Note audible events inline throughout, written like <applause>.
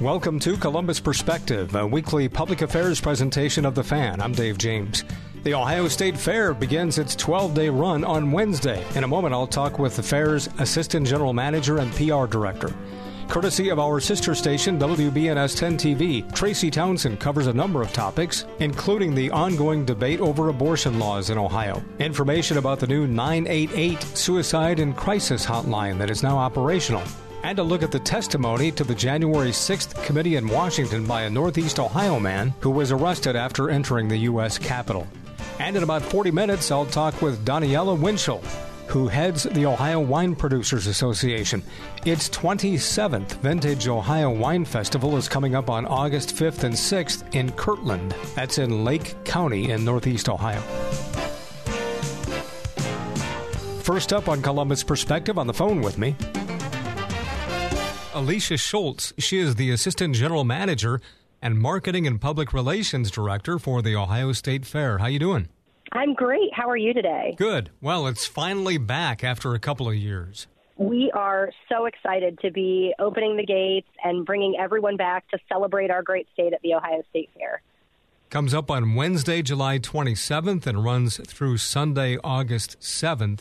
Welcome to Columbus Perspective, a weekly public affairs presentation of The Fan. I'm Dave James. The Ohio State Fair begins its 12 day run on Wednesday. In a moment, I'll talk with the fair's Assistant General Manager and PR Director. Courtesy of our sister station, WBNS 10 TV, Tracy Townsend covers a number of topics, including the ongoing debate over abortion laws in Ohio. Information about the new 988 suicide and crisis hotline that is now operational and a look at the testimony to the January 6th committee in Washington by a Northeast Ohio man who was arrested after entering the U.S. Capitol. And in about 40 minutes, I'll talk with Donniella Winchell, who heads the Ohio Wine Producers Association. Its 27th Vintage Ohio Wine Festival is coming up on August 5th and 6th in Kirtland. That's in Lake County in Northeast Ohio. First up on Columbus Perspective on the phone with me, Alicia Schultz. She is the Assistant General Manager and Marketing and Public Relations Director for the Ohio State Fair. How you doing? I'm great. How are you today? Good. Well, it's finally back after a couple of years. We are so excited to be opening the gates and bringing everyone back to celebrate our great state at the Ohio State Fair. Comes up on Wednesday, July 27th and runs through Sunday, August 7th.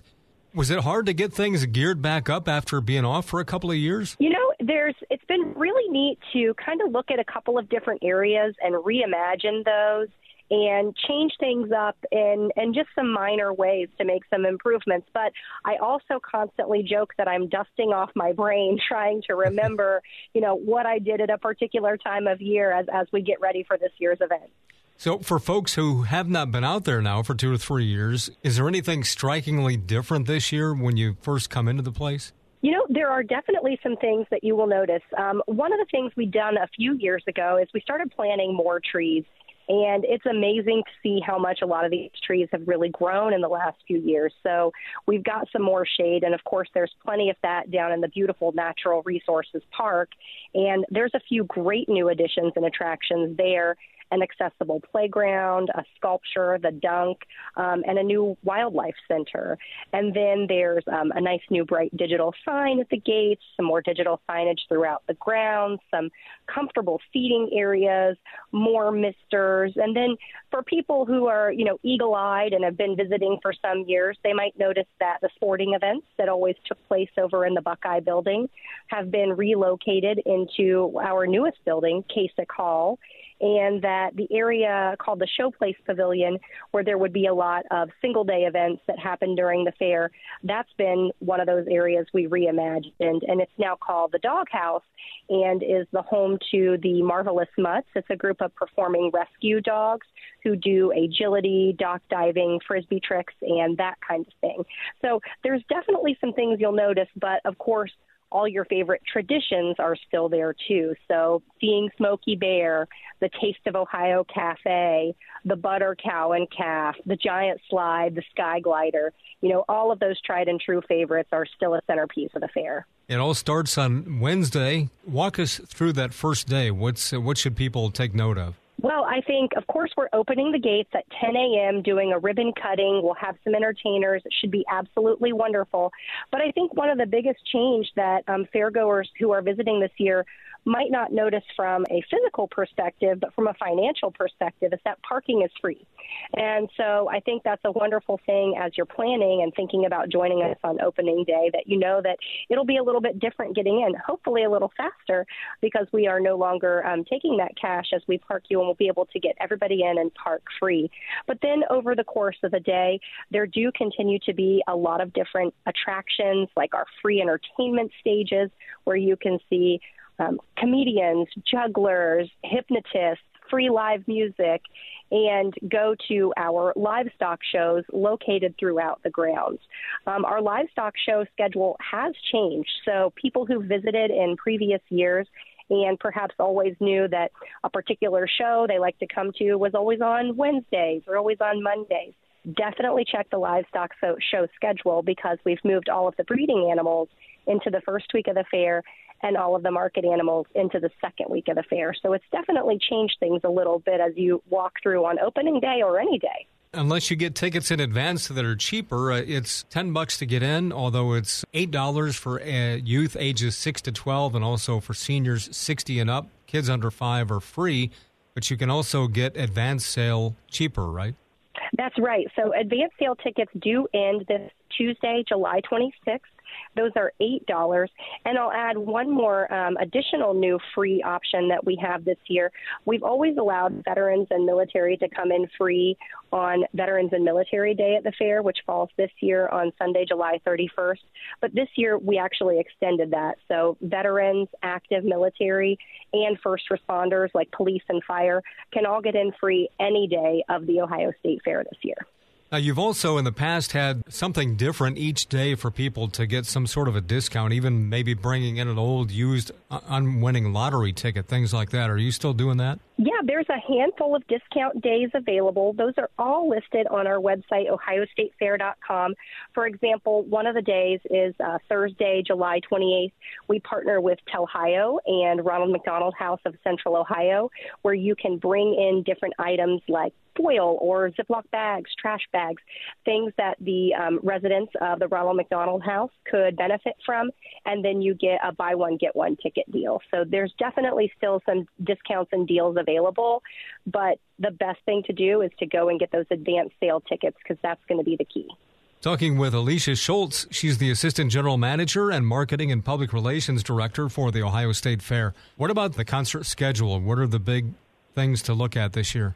Was it hard to get things geared back up after being off for a couple of years? You know, there's it's been really neat to kind of look at a couple of different areas and reimagine those and change things up in in just some minor ways to make some improvements. But I also constantly joke that I'm dusting off my brain <laughs> trying to remember, you know, what I did at a particular time of year as as we get ready for this year's event. So, for folks who have not been out there now for two or three years, is there anything strikingly different this year when you first come into the place? You know, there are definitely some things that you will notice. Um, one of the things we done a few years ago is we started planting more trees. And it's amazing to see how much a lot of these trees have really grown in the last few years. So we've got some more shade. And of course, there's plenty of that down in the beautiful Natural Resources Park. And there's a few great new additions and attractions there an accessible playground, a sculpture, the dunk, um, and a new wildlife center. And then there's um, a nice new bright digital sign at the gates, some more digital signage throughout the grounds, some comfortable seating areas, more misters. And then for people who are, you know, eagle eyed and have been visiting for some years, they might notice that the sporting events that always took place over in the Buckeye building have been relocated into our newest building, Kasich Hall and that the area called the Showplace Pavilion, where there would be a lot of single day events that happen during the fair, that's been one of those areas we reimagined, and it's now called the Doghouse and is the home to the Marvelous Mutts. It's a group of performing rescue dogs who do agility, dock diving, frisbee tricks, and that kind of thing. So there's definitely some things you'll notice, but of course, all your favorite traditions are still there too. So seeing Smokey Bear, the Taste of Ohio Cafe, the Butter Cow and Calf, the Giant Slide, the Sky Glider, you know, all of those tried and true favorites are still a centerpiece of the fair. It all starts on Wednesday. Walk us through that first day. What's what should people take note of? Well, I think, of course, we're opening the gates at 10 a.m., doing a ribbon cutting. We'll have some entertainers. It should be absolutely wonderful. But I think one of the biggest change that um, fairgoers who are visiting this year might not notice from a physical perspective, but from a financial perspective, is that parking is free. And so I think that's a wonderful thing as you're planning and thinking about joining us on opening day that you know that it'll be a little bit different getting in, hopefully a little faster because we are no longer um, taking that cash as we park you and we'll be able to get everybody in and park free. But then over the course of the day, there do continue to be a lot of different attractions like our free entertainment stages where you can see um, comedians, jugglers, hypnotists, free live music, and go to our livestock shows located throughout the grounds. Um, our livestock show schedule has changed, so people who visited in previous years and perhaps always knew that a particular show they like to come to was always on Wednesdays or always on Mondays. Definitely check the livestock show schedule because we've moved all of the breeding animals into the first week of the fair and all of the market animals into the second week of the fair. So it's definitely changed things a little bit as you walk through on opening day or any day. Unless you get tickets in advance that are cheaper, uh, it's 10 bucks to get in, although it's $8 for uh, youth ages 6 to 12 and also for seniors 60 and up. Kids under 5 are free, but you can also get advance sale cheaper, right? That's right. So advance sale tickets do end this Tuesday, July 26th. Those are $8. And I'll add one more um, additional new free option that we have this year. We've always allowed veterans and military to come in free on Veterans and Military Day at the fair, which falls this year on Sunday, July 31st. But this year we actually extended that. So veterans, active military, and first responders like police and fire can all get in free any day of the Ohio State Fair this year. Now, you've also in the past had something different each day for people to get some sort of a discount, even maybe bringing in an old used uh, unwinning lottery ticket, things like that. Are you still doing that? Yeah, there's a handful of discount days available. Those are all listed on our website, ohiostatefair.com. For example, one of the days is uh, Thursday, July 28th. We partner with Telhio and Ronald McDonald House of Central Ohio, where you can bring in different items like foil or Ziploc bags, trash bags, things that the um, residents of the Ronald McDonald House could benefit from, and then you get a buy one, get one ticket deal. So there's definitely still some discounts and deals available, but the best thing to do is to go and get those advanced sale tickets because that's going to be the key. Talking with Alicia Schultz, she's the Assistant General Manager and Marketing and Public Relations Director for the Ohio State Fair. What about the concert schedule? What are the big things to look at this year?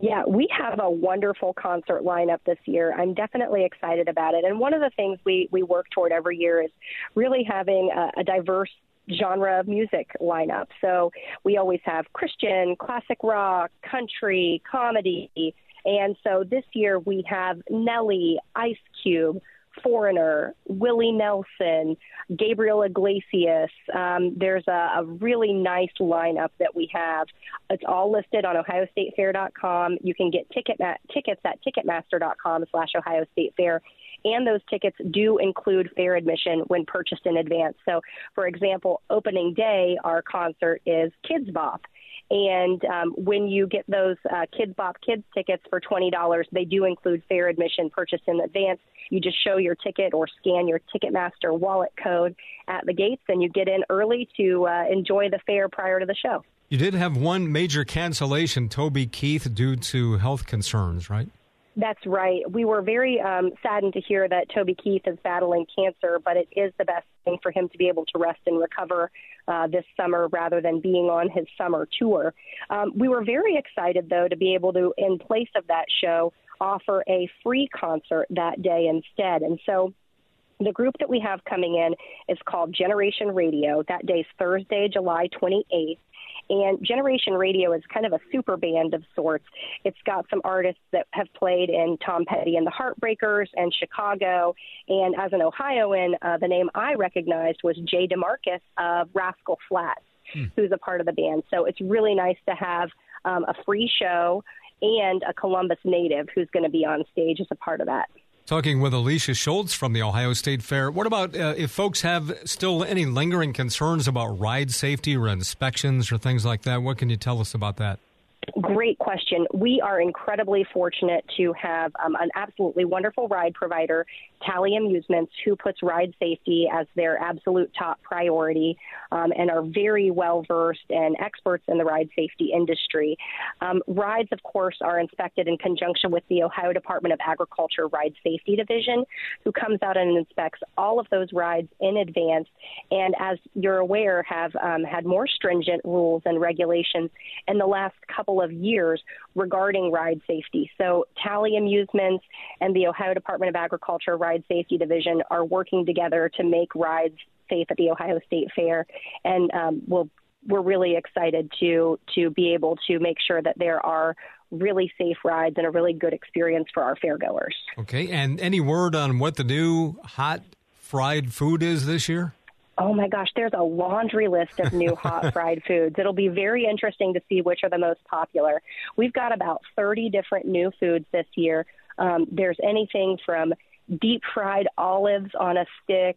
Yeah, we have a wonderful concert lineup this year. I'm definitely excited about it. And one of the things we, we work toward every year is really having a, a diverse genre of music lineup. So we always have Christian, classic rock, country, comedy. And so this year we have Nelly, Ice Cube, Foreigner, Willie Nelson, Gabriel Iglesias. Um, there's a, a really nice lineup that we have. It's all listed on OhioStateFair.com. You can get ticket ma- tickets at Ticketmaster.com slash Ohio State Fair. And those tickets do include fair admission when purchased in advance. So, for example, opening day, our concert is Kidz Bop. And um, when you get those uh, Kidz Bop Kids tickets for $20, they do include fair admission purchased in advance. You just show your ticket or scan your Ticketmaster wallet code at the gates, and you get in early to uh, enjoy the fair prior to the show. You did have one major cancellation, Toby Keith, due to health concerns, right? That's right. We were very um, saddened to hear that Toby Keith is battling cancer, but it is the best thing for him to be able to rest and recover uh, this summer rather than being on his summer tour. Um, we were very excited, though, to be able to, in place of that show, offer a free concert that day instead. And so the group that we have coming in is called Generation Radio. That day's Thursday, July 28th. And Generation Radio is kind of a super band of sorts. It's got some artists that have played in Tom Petty and the Heartbreakers and Chicago. And as an Ohioan, uh, the name I recognized was Jay DeMarcus of Rascal Flatts, hmm. who's a part of the band. So it's really nice to have um, a free show and a Columbus native who's going to be on stage as a part of that. Talking with Alicia Schultz from the Ohio State Fair. What about uh, if folks have still any lingering concerns about ride safety or inspections or things like that? What can you tell us about that? Great question. We are incredibly fortunate to have um, an absolutely wonderful ride provider, Talley Amusements, who puts ride safety as their absolute top priority um, and are very well versed and experts in the ride safety industry. Um, rides, of course, are inspected in conjunction with the Ohio Department of Agriculture Ride Safety Division, who comes out and inspects all of those rides in advance. And as you're aware, have um, had more stringent rules and regulations in the last couple of years regarding ride safety. So, Talley Amusements and the Ohio Department of Agriculture Ride Safety Division are working together to make rides safe at the Ohio State Fair, and um, we'll, we're really excited to to be able to make sure that there are really safe rides and a really good experience for our fairgoers. Okay, and any word on what the new hot fried food is this year? Oh my gosh, there's a laundry list of new <laughs> hot fried foods. It'll be very interesting to see which are the most popular. We've got about 30 different new foods this year. Um, there's anything from deep fried olives on a stick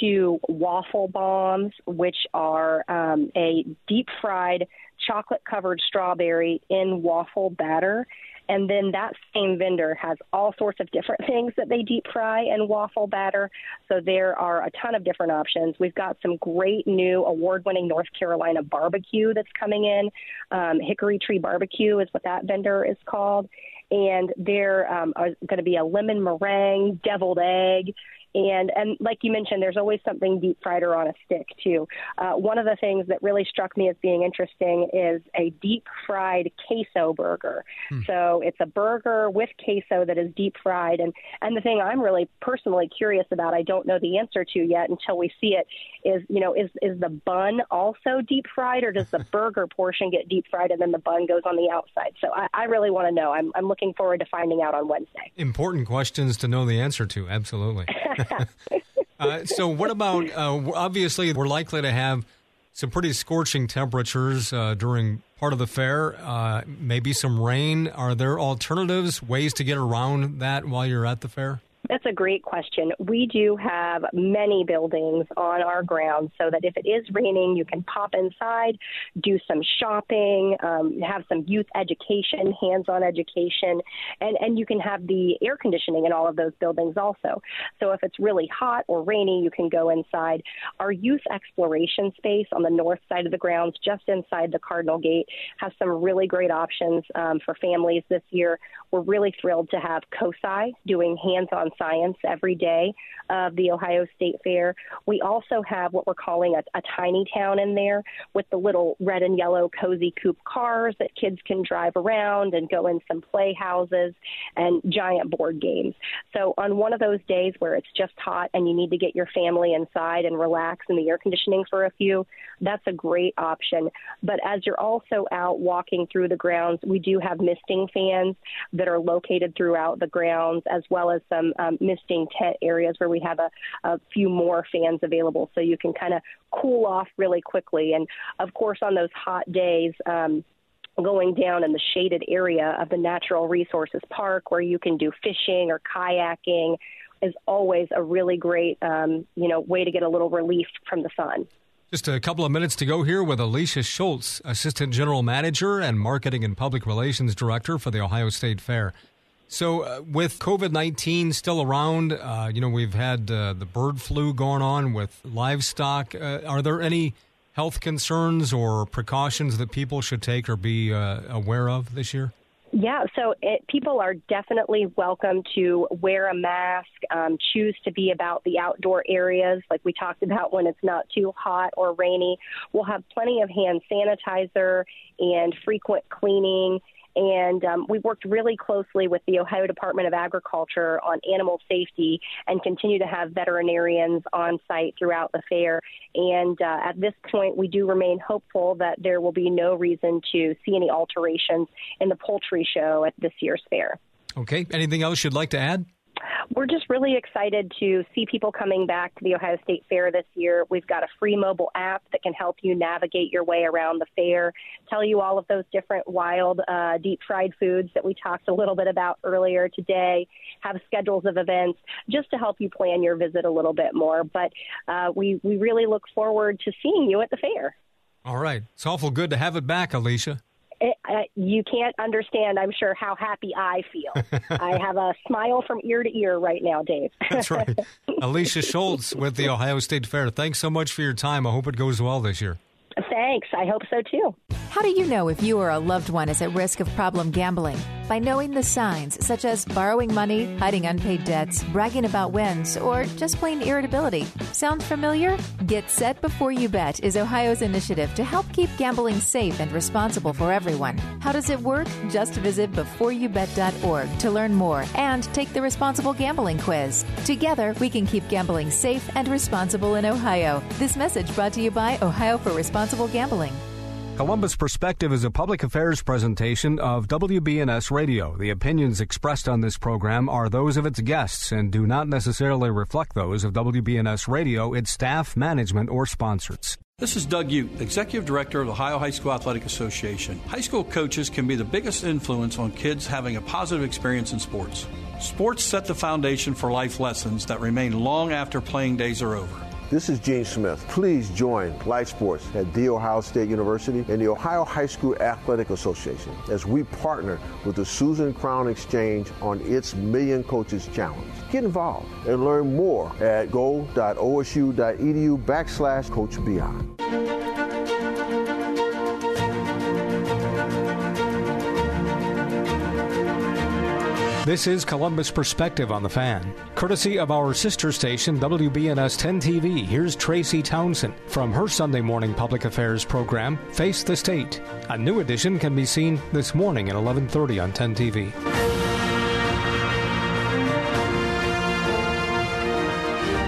to waffle bombs, which are um, a deep fried chocolate covered strawberry in waffle batter. And then that same vendor has all sorts of different <laughs> things that they deep fry in waffle batter. So there are a ton of different options. We've got some great new award winning North Carolina barbecue that's coming in. Um, Hickory Tree Barbecue is what that vendor is called. And there um, are going to be a lemon meringue, deviled egg, and and like you mentioned, there's always something deep fried or on a stick too. Uh, one of the things that really struck me as being interesting is a deep fried queso burger. Hmm. So it's a burger with queso that is deep fried, and and the thing I'm really personally curious about, I don't know the answer to yet until we see it, is you know is is the bun also deep fried, or does the <laughs> burger portion get deep fried and then the bun goes on the outside? So I, I really want to know. I'm I'm looking forward to finding out on Wednesday. Important questions to know the answer to. Absolutely. <laughs> uh, so, what about? Uh, obviously, we're likely to have some pretty scorching temperatures uh, during part of the fair. Uh, maybe some rain. Are there alternatives, ways to get around that while you're at the fair? That's a great question. We do have many buildings on our grounds so that if it is raining, you can pop inside, do some shopping, um, have some youth education, hands on education, and, and you can have the air conditioning in all of those buildings also. So if it's really hot or rainy, you can go inside. Our youth exploration space on the north side of the grounds, just inside the Cardinal Gate, has some really great options um, for families this year. We're really thrilled to have COSI doing hands on science every day of the Ohio State Fair. We also have what we're calling a, a tiny town in there with the little red and yellow cozy coupe cars that kids can drive around and go in some playhouses and giant board games. So on one of those days where it's just hot and you need to get your family inside and relax in the air conditioning for a few, that's a great option. But as you're also out walking through the grounds, we do have misting fans that are located throughout the grounds, as well as some um, misting tent areas where we have a, a few more fans available so you can kind of cool off really quickly. And of course, on those hot days, um, going down in the shaded area of the Natural Resources Park where you can do fishing or kayaking is always a really great, um, you know, way to get a little relief from the sun. Just a couple of minutes to go here with Alicia Schultz, Assistant General Manager and Marketing and Public Relations Director for the Ohio State Fair. So, uh, with COVID 19 still around, uh, you know, we've had uh, the bird flu going on with livestock. Uh, are there any health concerns or precautions that people should take or be uh, aware of this year? Yeah, so it, people are definitely welcome to wear a mask, um, choose to be about the outdoor areas, like we talked about when it's not too hot or rainy. We'll have plenty of hand sanitizer and frequent cleaning and um, we worked really closely with the Ohio Department of Agriculture on animal safety and continue to have veterinarians on site throughout the fair. And uh, at this point, we do remain hopeful that there will be no reason to see any alterations in the poultry show at this year's fair. Okay. Anything else you'd like to add? We're just really excited to see people coming back to the Ohio State Fair this year. We've got a free mobile app that can help you navigate your way around the fair, tell you all of those different wild uh, deep fried foods that we talked a little bit about earlier today, have schedules of events just to help you plan your visit a little bit more. But uh, we, we really look forward to seeing you at the fair. All right. It's awful good to have it back, Alicia it, uh, you can't understand, I'm sure, how happy I feel. I <laughs> have a smile from ear to ear right now, Dave. That's right. <laughs> Alicia Schultz with the Ohio State Fair. Thanks so much for your time. I hope it goes well this year. Thanks. I hope so too. How do you know if you or a loved one is at risk of problem gambling? By knowing the signs, such as borrowing money, hiding unpaid debts, bragging about wins, or just plain irritability. Sound familiar? Get Set Before You Bet is Ohio's initiative to help keep gambling safe and responsible for everyone. How does it work? Just visit beforeyoubet.org to learn more and take the responsible gambling quiz. Together, we can keep gambling safe and responsible in Ohio. This message brought to you by Ohio for Responsible Gambling. Columbus Perspective is a public affairs presentation of WBNS Radio. The opinions expressed on this program are those of its guests and do not necessarily reflect those of WBNS Radio, its staff, management, or sponsors. This is Doug Ute, Executive Director of the Ohio High School Athletic Association. High school coaches can be the biggest influence on kids having a positive experience in sports. Sports set the foundation for life lessons that remain long after playing days are over. This is Gene Smith. Please join LiFE Sports at The Ohio State University and the Ohio High School Athletic Association as we partner with the Susan Crown Exchange on its Million Coaches Challenge. Get involved and learn more at go.osu.edu backslash Coach Beyond. This is Columbus Perspective on the Fan. Courtesy of our sister station, WBNS 10 TV, here's Tracy Townsend from her Sunday morning public affairs program, Face the State. A new edition can be seen this morning at 11:30 on 10 TV.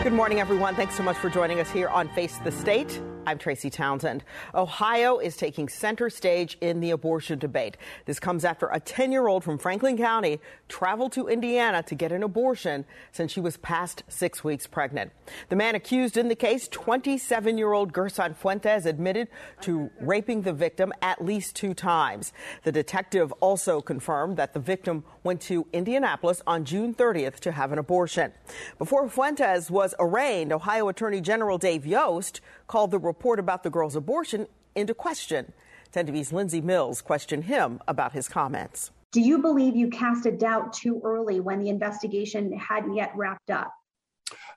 Good morning, everyone. Thanks so much for joining us here on Face the State. I'm Tracy Townsend. Ohio is taking center stage in the abortion debate. This comes after a 10 year old from Franklin County traveled to Indiana to get an abortion since she was past six weeks pregnant. The man accused in the case, 27 year old Gerson Fuentes, admitted to raping the victim at least two times. The detective also confirmed that the victim went to Indianapolis on June 30th to have an abortion. Before Fuentes was arraigned, Ohio Attorney General Dave Yost called the report about the girl's abortion into question. 10 TV's Lindsay Mills questioned him about his comments. Do you believe you cast a doubt too early when the investigation hadn't yet wrapped up?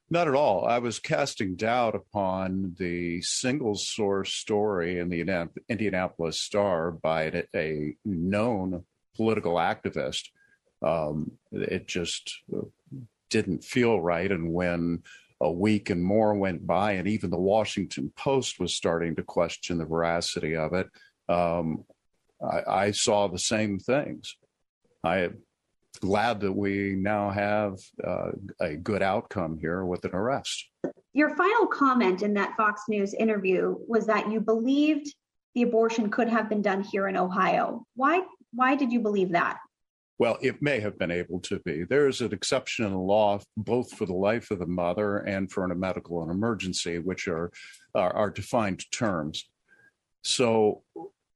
Not at all. I was casting doubt upon the single source story in the Indianapolis Star by a known political activist. Um, it just didn't feel right. And when a week and more went by, and even the Washington Post was starting to question the veracity of it. Um, I, I, saw the same things. I am glad that we now have uh, a good outcome here with an arrest. Your final comment in that Fox News interview was that you believed the abortion could have been done here in Ohio. Why? Why did you believe that? Well, it may have been able to be. There is an exception in the law, both for the life of the mother and for a medical and emergency, which are, are, are defined terms. So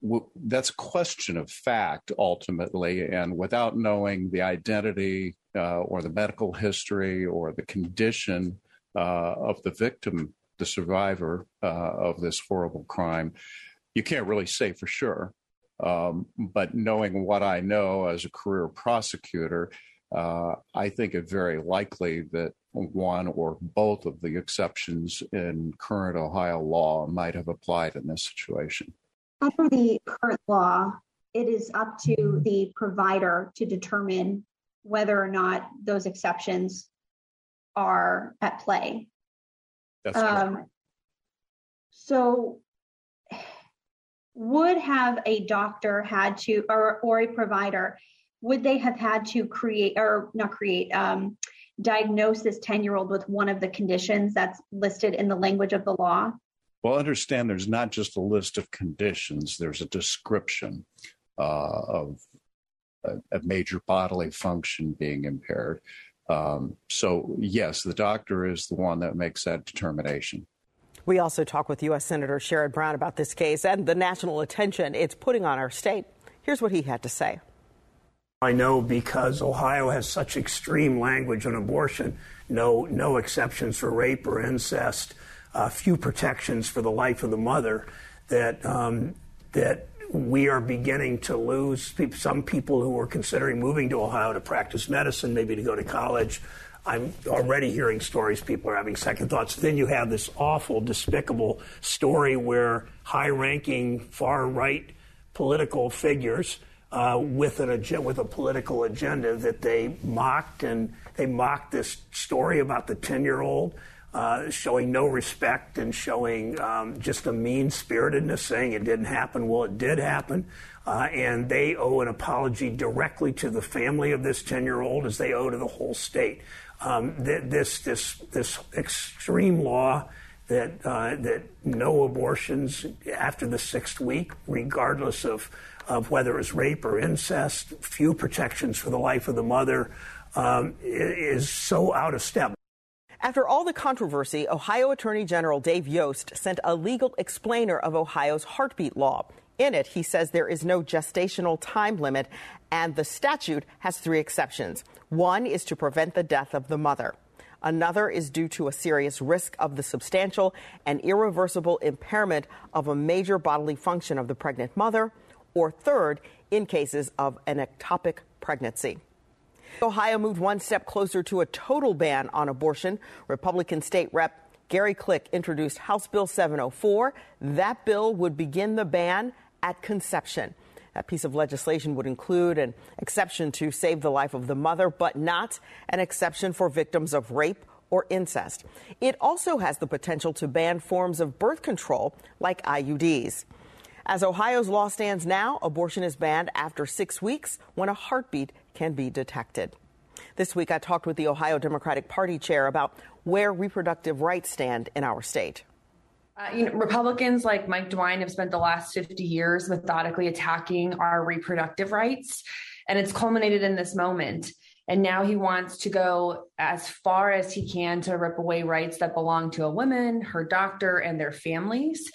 w- that's a question of fact ultimately, and without knowing the identity uh, or the medical history or the condition uh, of the victim, the survivor uh, of this horrible crime, you can't really say for sure. Um, but knowing what I know as a career prosecutor, uh, I think it very likely that one or both of the exceptions in current Ohio law might have applied in this situation. Under the current law, it is up to the provider to determine whether or not those exceptions are at play. That's um, So, would have a doctor had to or, or a provider would they have had to create or not create um, diagnose this 10 year old with one of the conditions that's listed in the language of the law? Well understand there's not just a list of conditions there's a description uh, of a, a, major bodily function being impaired. Um, so yes the doctor is the one that makes that determination we also talk with U.S. Senator Sherrod Brown about this case and the national attention it's putting on our state. Here's what he had to say. I know because Ohio has such extreme language on abortion, no, no exceptions for rape or incest, uh, few protections for the life of the mother, that, um, that we are beginning to lose some people who were considering moving to Ohio to practice medicine, maybe to go to college, I'm already hearing stories, people are having second thoughts. Then you have this awful, despicable story where high ranking, far right political figures uh, with, an ag- with a political agenda that they mocked, and they mocked this story about the 10 year old. Uh, showing no respect and showing um, just a mean spiritedness, saying it didn't happen. Well, it did happen. Uh, and they owe an apology directly to the family of this 10 year old as they owe to the whole state um, this this this extreme law that uh, that no abortions after the sixth week, regardless of of whether it's rape or incest, few protections for the life of the mother, um, is so out of step. After all the controversy, Ohio Attorney General Dave Yost sent a legal explainer of Ohio's heartbeat law. In it, he says there is no gestational time limit, and the statute has three exceptions. One is to prevent the death of the mother. Another is due to a serious risk of the substantial and irreversible impairment of a major bodily function of the pregnant mother. Or third, in cases of an ectopic pregnancy. Ohio moved one step closer to a total ban on abortion. Republican State Rep Gary Click introduced House Bill 704. That bill would begin the ban at conception. That piece of legislation would include an exception to save the life of the mother, but not an exception for victims of rape or incest. It also has the potential to ban forms of birth control like IUDs. As Ohio's law stands now, abortion is banned after six weeks when a heartbeat can be detected. This week, I talked with the Ohio Democratic Party chair about where reproductive rights stand in our state. Uh, you know, Republicans like Mike DeWine have spent the last 50 years methodically attacking our reproductive rights, and it's culminated in this moment. And now he wants to go as far as he can to rip away rights that belong to a woman, her doctor, and their families.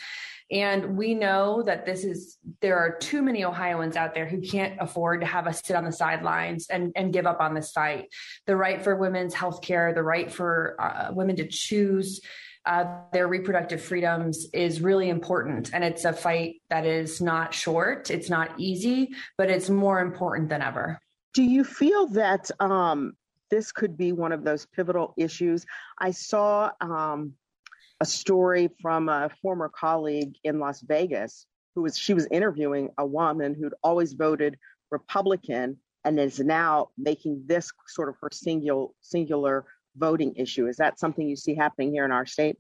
And we know that this is, there are too many Ohioans out there who can't afford to have us sit on the sidelines and, and give up on this fight. The right for women's health care, the right for uh, women to choose uh, their reproductive freedoms is really important. And it's a fight that is not short, it's not easy, but it's more important than ever. Do you feel that um, this could be one of those pivotal issues? I saw um, a story from a former colleague in Las Vegas who was she was interviewing a woman who'd always voted Republican and is now making this sort of her singular singular voting issue. Is that something you see happening here in our state?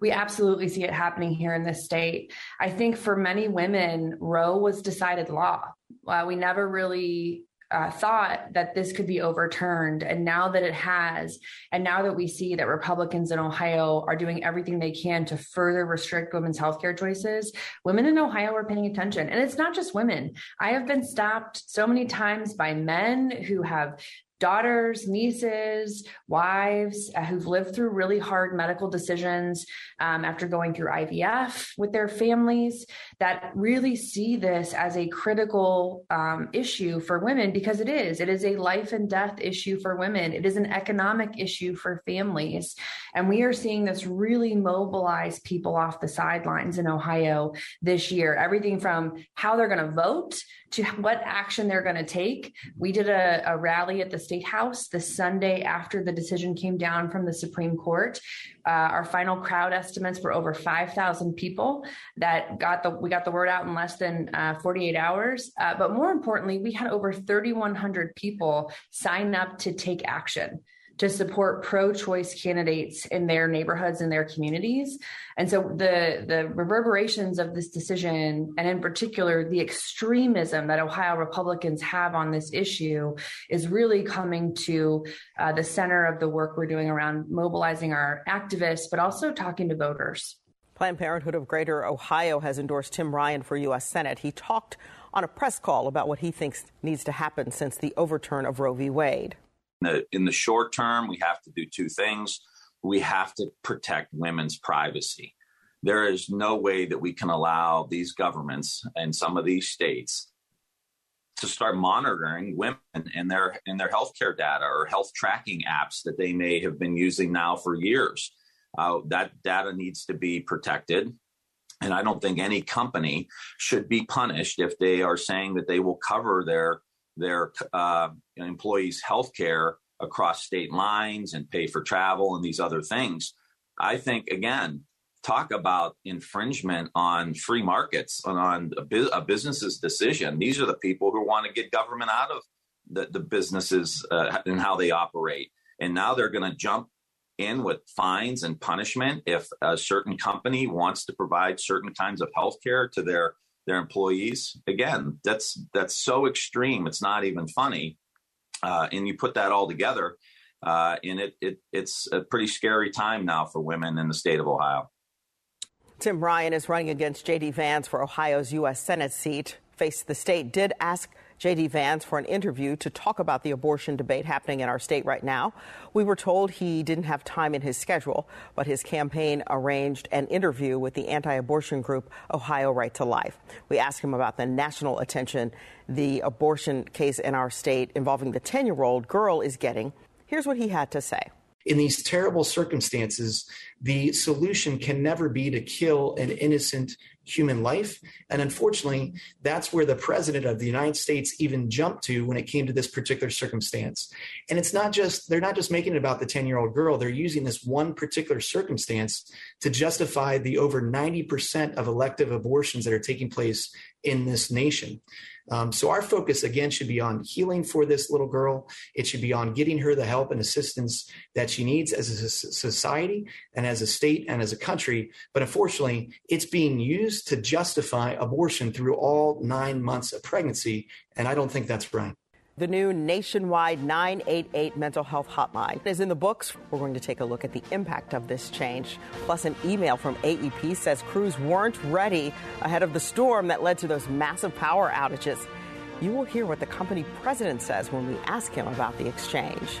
We absolutely see it happening here in this state. I think for many women, Roe was decided law. Uh, we never really uh, thought that this could be overturned. And now that it has, and now that we see that Republicans in Ohio are doing everything they can to further restrict women's healthcare choices, women in Ohio are paying attention. And it's not just women. I have been stopped so many times by men who have daughters, nieces, wives uh, who've lived through really hard medical decisions um, after going through IVF with their families that really see this as a critical um, issue for women because it is. It is a life and death issue for women, it is an economic issue for families. And we are seeing this really mobilize people off the sidelines in Ohio this year. Everything from how they're going to vote to what action they're going to take. We did a, a, rally at the State House the Sunday after the decision came down from the Supreme Court. Uh, our final crowd estimates were over 5,000 people that got the we got the word out in less than uh, 48 hours. Uh, but more importantly, we had over 3,100 people sign up to take action to support pro-choice candidates in their neighborhoods and their communities. And so the the reverberations of this decision, and in particular the extremism that Ohio Republicans have on this issue, is really coming to uh, the center of the work we're doing around mobilizing our activists, but also talking to voters. Planned Parenthood of Greater Ohio has endorsed Tim Ryan for U.S. Senate. He talked on a press call about what he thinks needs to happen since the overturn of Roe v. Wade the, in the short term, we have to do two things. We have to protect women's privacy. There is no way that we can allow these governments and some of these states to start monitoring women in their in their healthcare data or health tracking apps that they may have been using now for years. Uh, that data needs to be protected. And I don't think any company should be punished if they are saying that they will cover their their uh, employees' health care across state lines and pay for travel and these other things. I think, again, talk about infringement on free markets and on a, bu- a, business's decision. These are the people who want to get government out of the, the businesses uh, and how they operate. And now they're going to jump in with fines and punishment if a certain company wants to provide certain kinds of health care to their their employees. Again, that's that's so extreme. It's not even funny. Uh, and you put that all together, uh, and it, it it's a pretty scary time now for women in the state of Ohio. Tim Ryan is running against J.D. Vance for Ohio's U.S. Senate seat. Face the State did ask J.D. Vance for an interview to talk about the abortion debate happening in our state right now. We were told he didn't have time in his schedule, but his campaign arranged an interview with the anti abortion group Ohio Right to Life. We asked him about the national attention the abortion case in our state involving the 10 year old girl is getting. Here's what he had to say. In these terrible circumstances, the solution can never be to kill an innocent human life. And unfortunately, that's where the president of the United States even jumped to when it came to this particular circumstance. And it's not just, they're not just making it about the 10 year old girl, they're using this one particular circumstance to justify the over 90% of elective abortions that are taking place in this nation. Um, so our focus again should be on healing for this little girl. It should be on getting her the help and assistance that she needs as a society and as a state and as a country. But unfortunately, it's being used to justify abortion through all nine months of pregnancy. And I don't think that's right. The new nationwide 988 mental health hotline is in the books. We're going to take a look at the impact of this change. Plus, an email from AEP says crews weren't ready ahead of the storm that led to those massive power outages. You will hear what the company president says when we ask him about the exchange.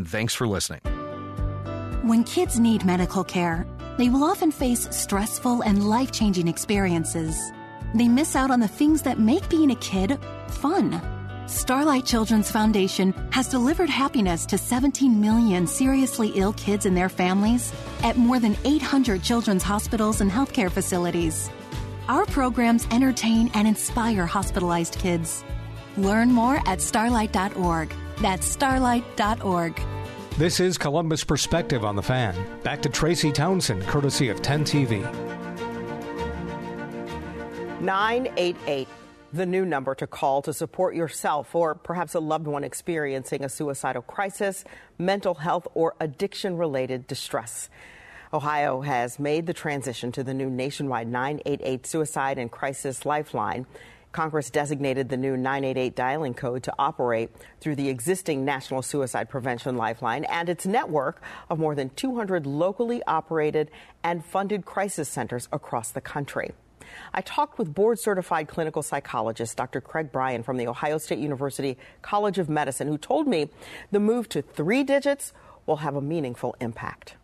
thanks for listening. When kids need medical care, they will often face stressful and life changing experiences. They miss out on the things that make being a kid fun. Starlight Children's Foundation has delivered happiness to 17 million seriously ill kids and their families at more than 800 children's hospitals and healthcare facilities. Our programs entertain and inspire hospitalized kids. Learn more at starlight.org. That's starlight.org. This is Columbus Perspective on the Fan. Back to Tracy Townsend, courtesy of 10 TV. 988, the new number to call to support yourself or perhaps a loved one experiencing a suicidal crisis, mental health, or addiction related distress. Ohio has made the transition to the new nationwide 988 suicide and crisis lifeline. Congress designated the new 988 dialing code to operate through the existing National Suicide Prevention Lifeline and its network of more than 200 locally operated and funded crisis centers across the country. I talked with board certified clinical psychologist Dr. Craig Bryan from the Ohio State University College of Medicine, who told me the move to three digits will have a meaningful impact.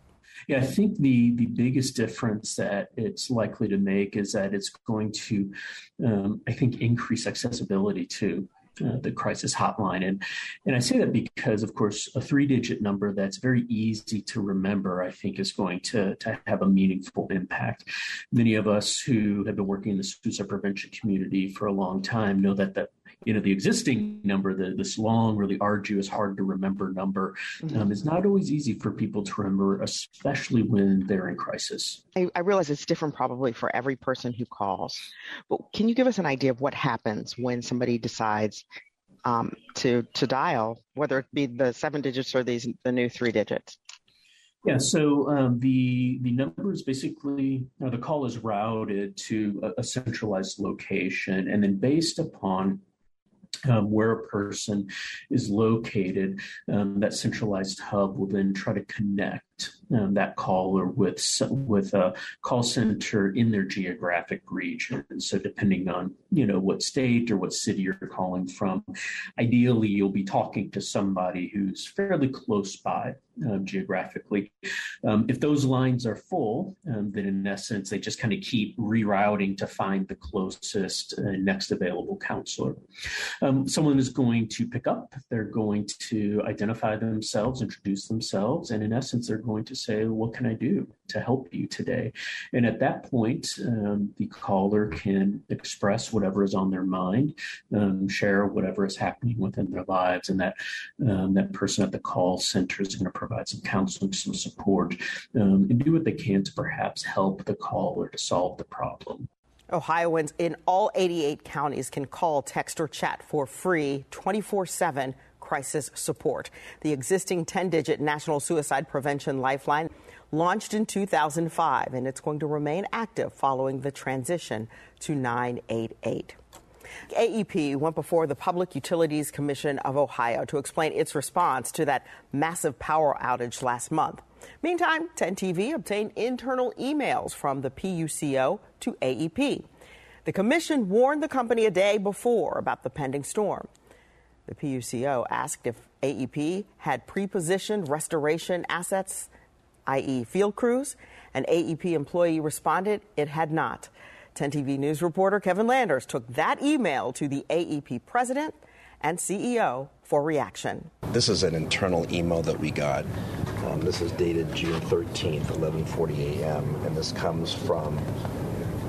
Yeah, I think the the biggest difference that it's likely to make is that it's going to, um, I think, increase accessibility to uh, the crisis hotline. And and I say that because, of course, a three digit number that's very easy to remember, I think, is going to, to have a meaningful impact. Many of us who have been working in the suicide prevention community for a long time know that that you know the existing number the, this long really arduous hard to remember number mm-hmm. um, is not always easy for people to remember especially when they're in crisis I, I, realize it's different probably for every person who calls but can you give us an idea of what happens when somebody decides um, to to dial whether it be the seven digits or these the new three digits yeah, so um, the the number is basically uh, the call is routed to a, a, centralized location, and then based upon um, where a person is located, um, that centralized hub will then try to connect um, that caller with with a call center in their geographic region. So depending on you know what state or what city you're calling from, ideally you'll be talking to somebody who's fairly close by um, geographically. Um, if those lines are full, um, then in essence they just kind of keep rerouting to find the closest uh, next available counselor. Um, someone is going to pick up. They're going to identify themselves, introduce themselves, and in essence they're going to say, What can I do to help you today? And at that point, um, the caller can express whatever is on their mind, um, share whatever is happening within their lives, and that um, that person at the call center is going to provide some counseling, some support, um, and do what they can to perhaps help the caller to solve the problem. Ohioans in all 88 counties can call, text, or chat for free 24 7 crisis support. The existing 10 digit National Suicide Prevention Lifeline launched in 2005, and it's going to remain active following the transition to 988. AEP went before the Public Utilities Commission of Ohio to explain its response to that massive power outage last month. Meantime, 10TV obtained internal emails from the PUCO to AEP. The commission warned the company a day before about the pending storm. The PUCO asked if AEP had pre-positioned restoration assets, i.e., field crews. An AEP employee responded it had not. 10 TV News reporter Kevin Landers took that email to the AEP president and CEO for reaction. This is an internal email that we got. Um, this is dated June 13th, 11:40 a.m., and this comes from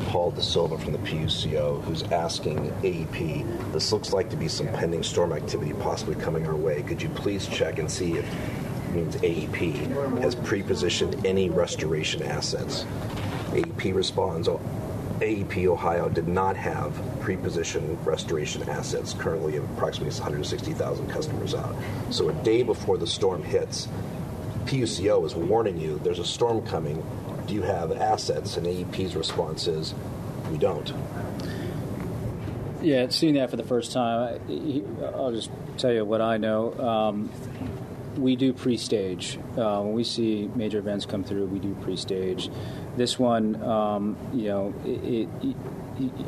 Paul De Silva from the PUCO, who's asking AEP, this looks like to be some pending storm activity possibly coming our way. Could you please check and see if means AEP has pre-positioned any restoration assets? AEP responds, oh, AEP Ohio did not have pre-positioned restoration assets. Currently, approximately 160,000 customers out. So a day before the storm hits, PUCO is warning you there's a storm coming do you have assets? And AEP's response is, we don't. Yeah, seeing that for the first time, I'll just tell you what I know. Um, we do pre-stage uh, when we see major events come through. We do pre-stage. This one, um, you know, it, it,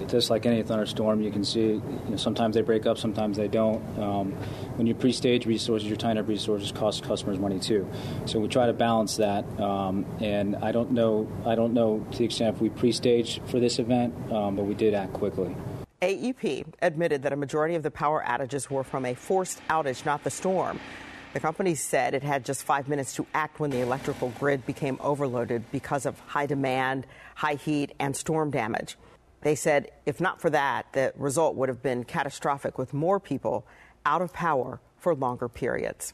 just like any thunderstorm, you can see you know, sometimes they break up, sometimes they don't. Um, when you pre-stage resources, you're tying up resources, cost customers money too. So we try to balance that. Um, and I don't know, I don't know to the extent if we pre-staged for this event, um, but we did act quickly. AEP admitted that a majority of the power outages were from a forced outage, not the storm. The company said it had just five minutes to act when the electrical grid became overloaded because of high demand, high heat, and storm damage. They said if not for that, the result would have been catastrophic with more people out of power for longer periods.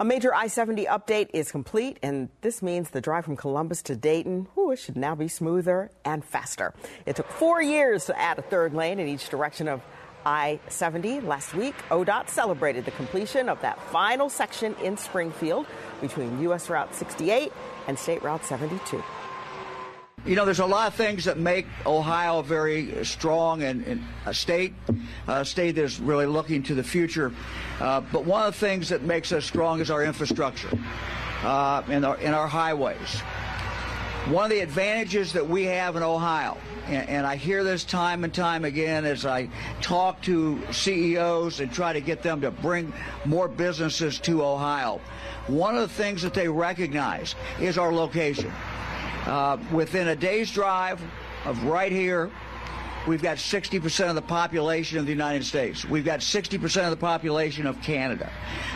A major I 70 update is complete, and this means the drive from Columbus to Dayton it should now be smoother and faster. It took four years to add a third lane in each direction of I 70. Last week, ODOT celebrated the completion of that final section in Springfield between U.S. Route 68 and State Route 72. You know, there's a lot of things that make Ohio a very strong and, and a state, a state that's really looking to the future. Uh, but one of the things that makes us strong is our infrastructure uh, and, our, and our highways. One of the advantages that we have in Ohio, and, and I hear this time and time again as I talk to CEOs and try to get them to bring more businesses to Ohio, one of the things that they recognize is our location. Uh, within a day's drive of right here, we've got 60% of the population of the United States. We've got 60% of the population of Canada.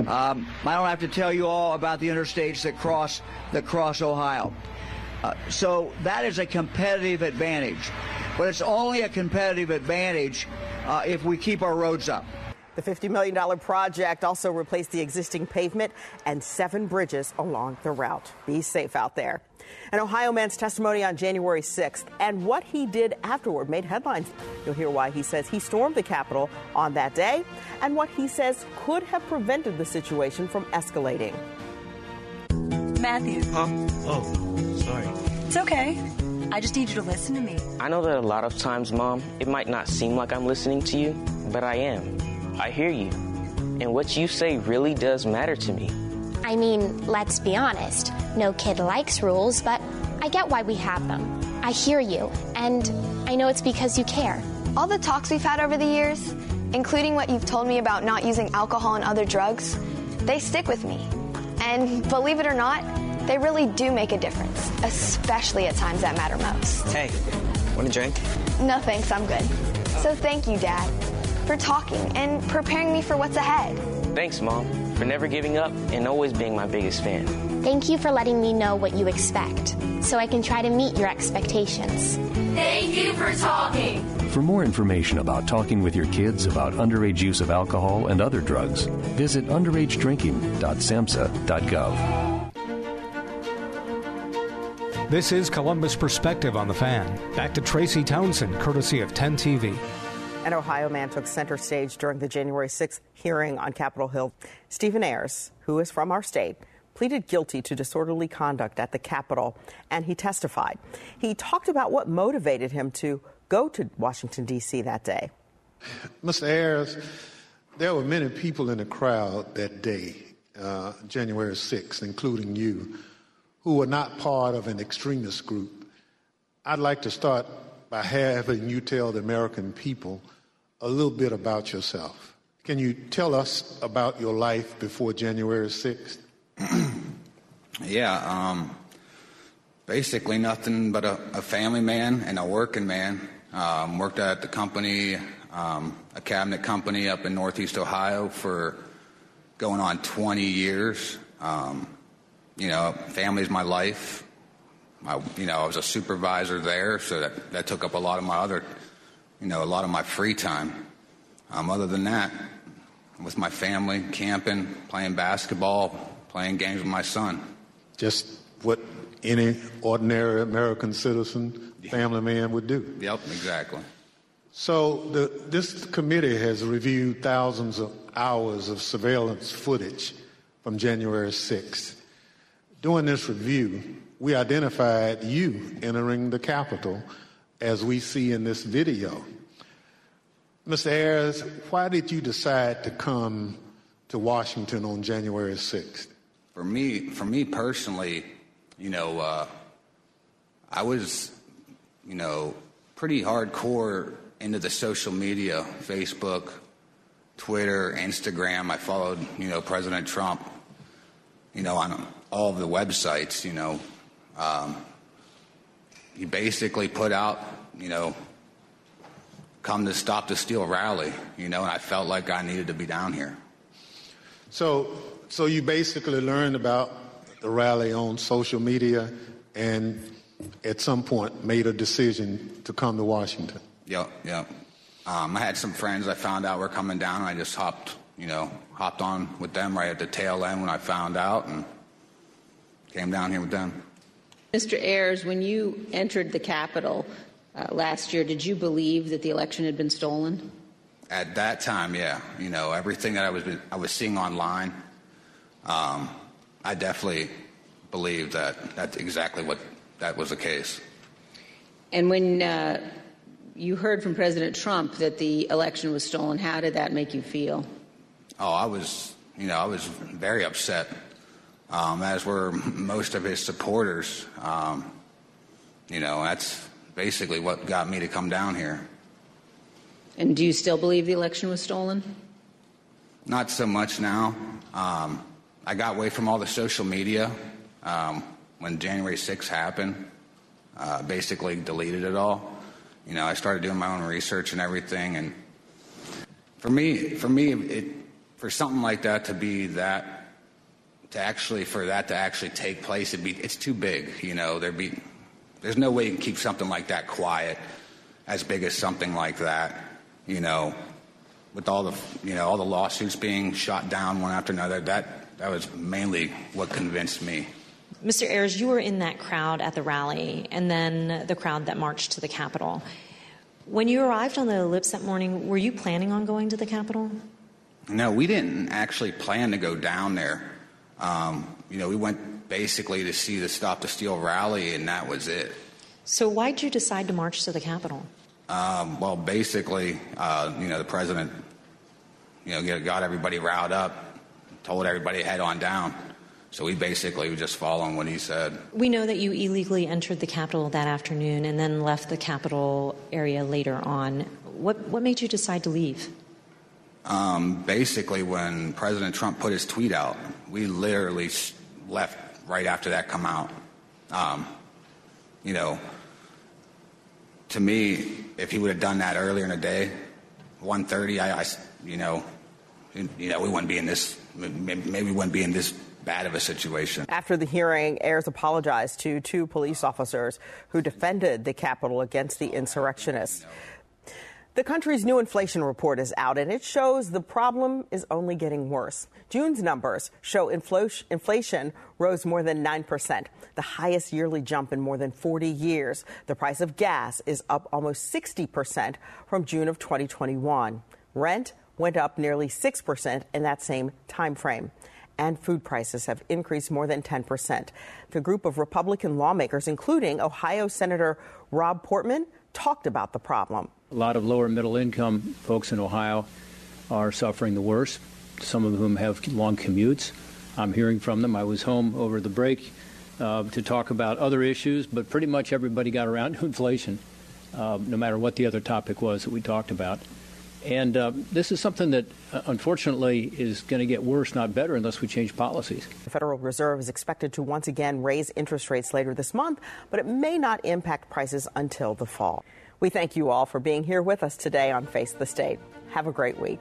Um, I don't have to tell you all about the interstates that cross that cross Ohio. Uh, so that is a competitive advantage, but it's only a competitive advantage uh, if we keep our roads up. The $50 million project also replaced the existing pavement and seven bridges along the route. Be safe out there. An Ohio man's testimony on January 6th and what he did afterward made headlines. You'll hear why he says he stormed the Capitol on that day and what he says could have prevented the situation from escalating. Matthew. Huh? Oh, sorry. It's okay. I just need you to listen to me. I know that a lot of times, Mom, it might not seem like I'm listening to you, but I am. I hear you. And what you say really does matter to me. I mean, let's be honest. No kid likes rules, but I get why we have them. I hear you, and I know it's because you care. All the talks we've had over the years, including what you've told me about not using alcohol and other drugs, they stick with me. And believe it or not, they really do make a difference, especially at times that matter most. Hey, want a drink? No thanks, I'm good. So thank you, Dad, for talking and preparing me for what's ahead. Thanks, Mom, for never giving up and always being my biggest fan. Thank you for letting me know what you expect so I can try to meet your expectations. Thank you for talking. For more information about talking with your kids about underage use of alcohol and other drugs, visit underagedrinking.samhsa.gov. This is Columbus Perspective on the Fan. Back to Tracy Townsend, courtesy of 10 TV. An Ohio man took center stage during the January 6th hearing on Capitol Hill. Stephen Ayers, who is from our state, pleaded guilty to disorderly conduct at the Capitol, and he testified. He talked about what motivated him to go to Washington, D.C. that day. Mr. Ayers, there were many people in the crowd that day, uh, January 6th, including you, who were not part of an extremist group. I'd like to start by having you tell the American people a little bit about yourself. Can you tell us about your life before January 6th? <clears throat> yeah, um, basically nothing but a, a, family man and a working man. Um, worked at the company, um, a cabinet company up in Northeast Ohio for going on 20 years. Um, you know, family's my life. You know, I was a supervisor there, so that, that took up a lot of my other, you know, a lot of my free time. Um, other than that, with my family, camping, playing basketball, playing games with my son. Just what any ordinary American citizen, family man would do. Yep, exactly. So the, this committee has reviewed thousands of hours of surveillance footage from January 6th. During this review, we identified you entering the Capitol as we see in this video. Mr. Ayers, why did you decide to come to Washington on January 6th? For me, for me personally, you know, uh, I was, you know, pretty hardcore into the social media, Facebook, Twitter, Instagram. I followed, you know, President Trump, you know, on all of the websites, you know. Um, he basically put out, you know, come to stop the steal rally, you know, and I felt like I needed to be down here. So, so you basically learned about the rally on social media and at some point made a decision to come to Washington. Yep, yep. Um, I had some friends I found out were coming down, and I just hopped, you know, hopped on with them right at the tail end when I found out, and came down here with them. Mr. Ayers, when you entered the Capitol uh, last year, did you believe that the election had been stolen? At that time, yeah. You know, everything that I was I was seeing online, um, I definitely believed that that's exactly what that was the case. And when uh, you heard from President Trump that the election was stolen, how did that make you feel? Oh, I was, you know, I was very upset, um, as were most of his supporters. Um, you know, that's basically what got me to come down here. And do you still believe the election was stolen? Not so much now. Um, I got away from all the social media um, when January 6th happened. Uh, basically deleted it all. You know, I started doing my own research and everything. And for me, for me, it, for something like that to be that, to actually for that to actually take place, it'd be it's too big. You know, there'd be there's no way you can keep something like that quiet, as big as something like that. You know, with all the you know all the lawsuits being shot down one after another. That that was mainly what convinced me. Mr. Ayers, you were in that crowd at the rally and then the crowd that marched to the Capitol. When you arrived on the ellipse that morning, were you planning on going to the Capitol? No, we didn't actually plan to go down there. Um, you know, we went basically to see the Stop the Steal rally, and that was it. So, why did you decide to march to the Capitol? Um, well, basically, uh, you know, the president, you know, got everybody riled up told everybody head on down. So we basically were just following what he said. We know that you illegally entered the Capitol that afternoon and then left the Capitol area later on. What, what made you decide to leave? Um, basically, when President Trump put his tweet out, we literally left right after that come out. Um, you know, to me, if he would have done that earlier in the day, 1:30, I, I you know, you know, we wouldn't be in this maybe we wouldn't be in this bad of a situation. After the hearing, Ayers apologized to two police officers who defended the Capitol against the insurrectionists. The country's new inflation report is out, and it shows the problem is only getting worse. June's numbers show inflation rose more than 9%, the highest yearly jump in more than 40 years. The price of gas is up almost 60% from June of 2021. Rent went up nearly 6% in that same time frame. And food prices have increased more than 10%. The group of Republican lawmakers, including Ohio Senator Rob Portman, talked about the problem. A lot of lower middle income folks in Ohio are suffering the worst. Some of whom have long commutes. I'm hearing from them. I was home over the break uh, to talk about other issues, but pretty much everybody got around <laughs> to inflation, uh, no matter what the other topic was that we talked about. And uh, this is something that, uh, unfortunately, is going to get worse, not better, unless we change policies. The Federal Reserve is expected to once again raise interest rates later this month, but it may not impact prices until the fall. We thank you all for being here with us today on Face the State. Have a great week.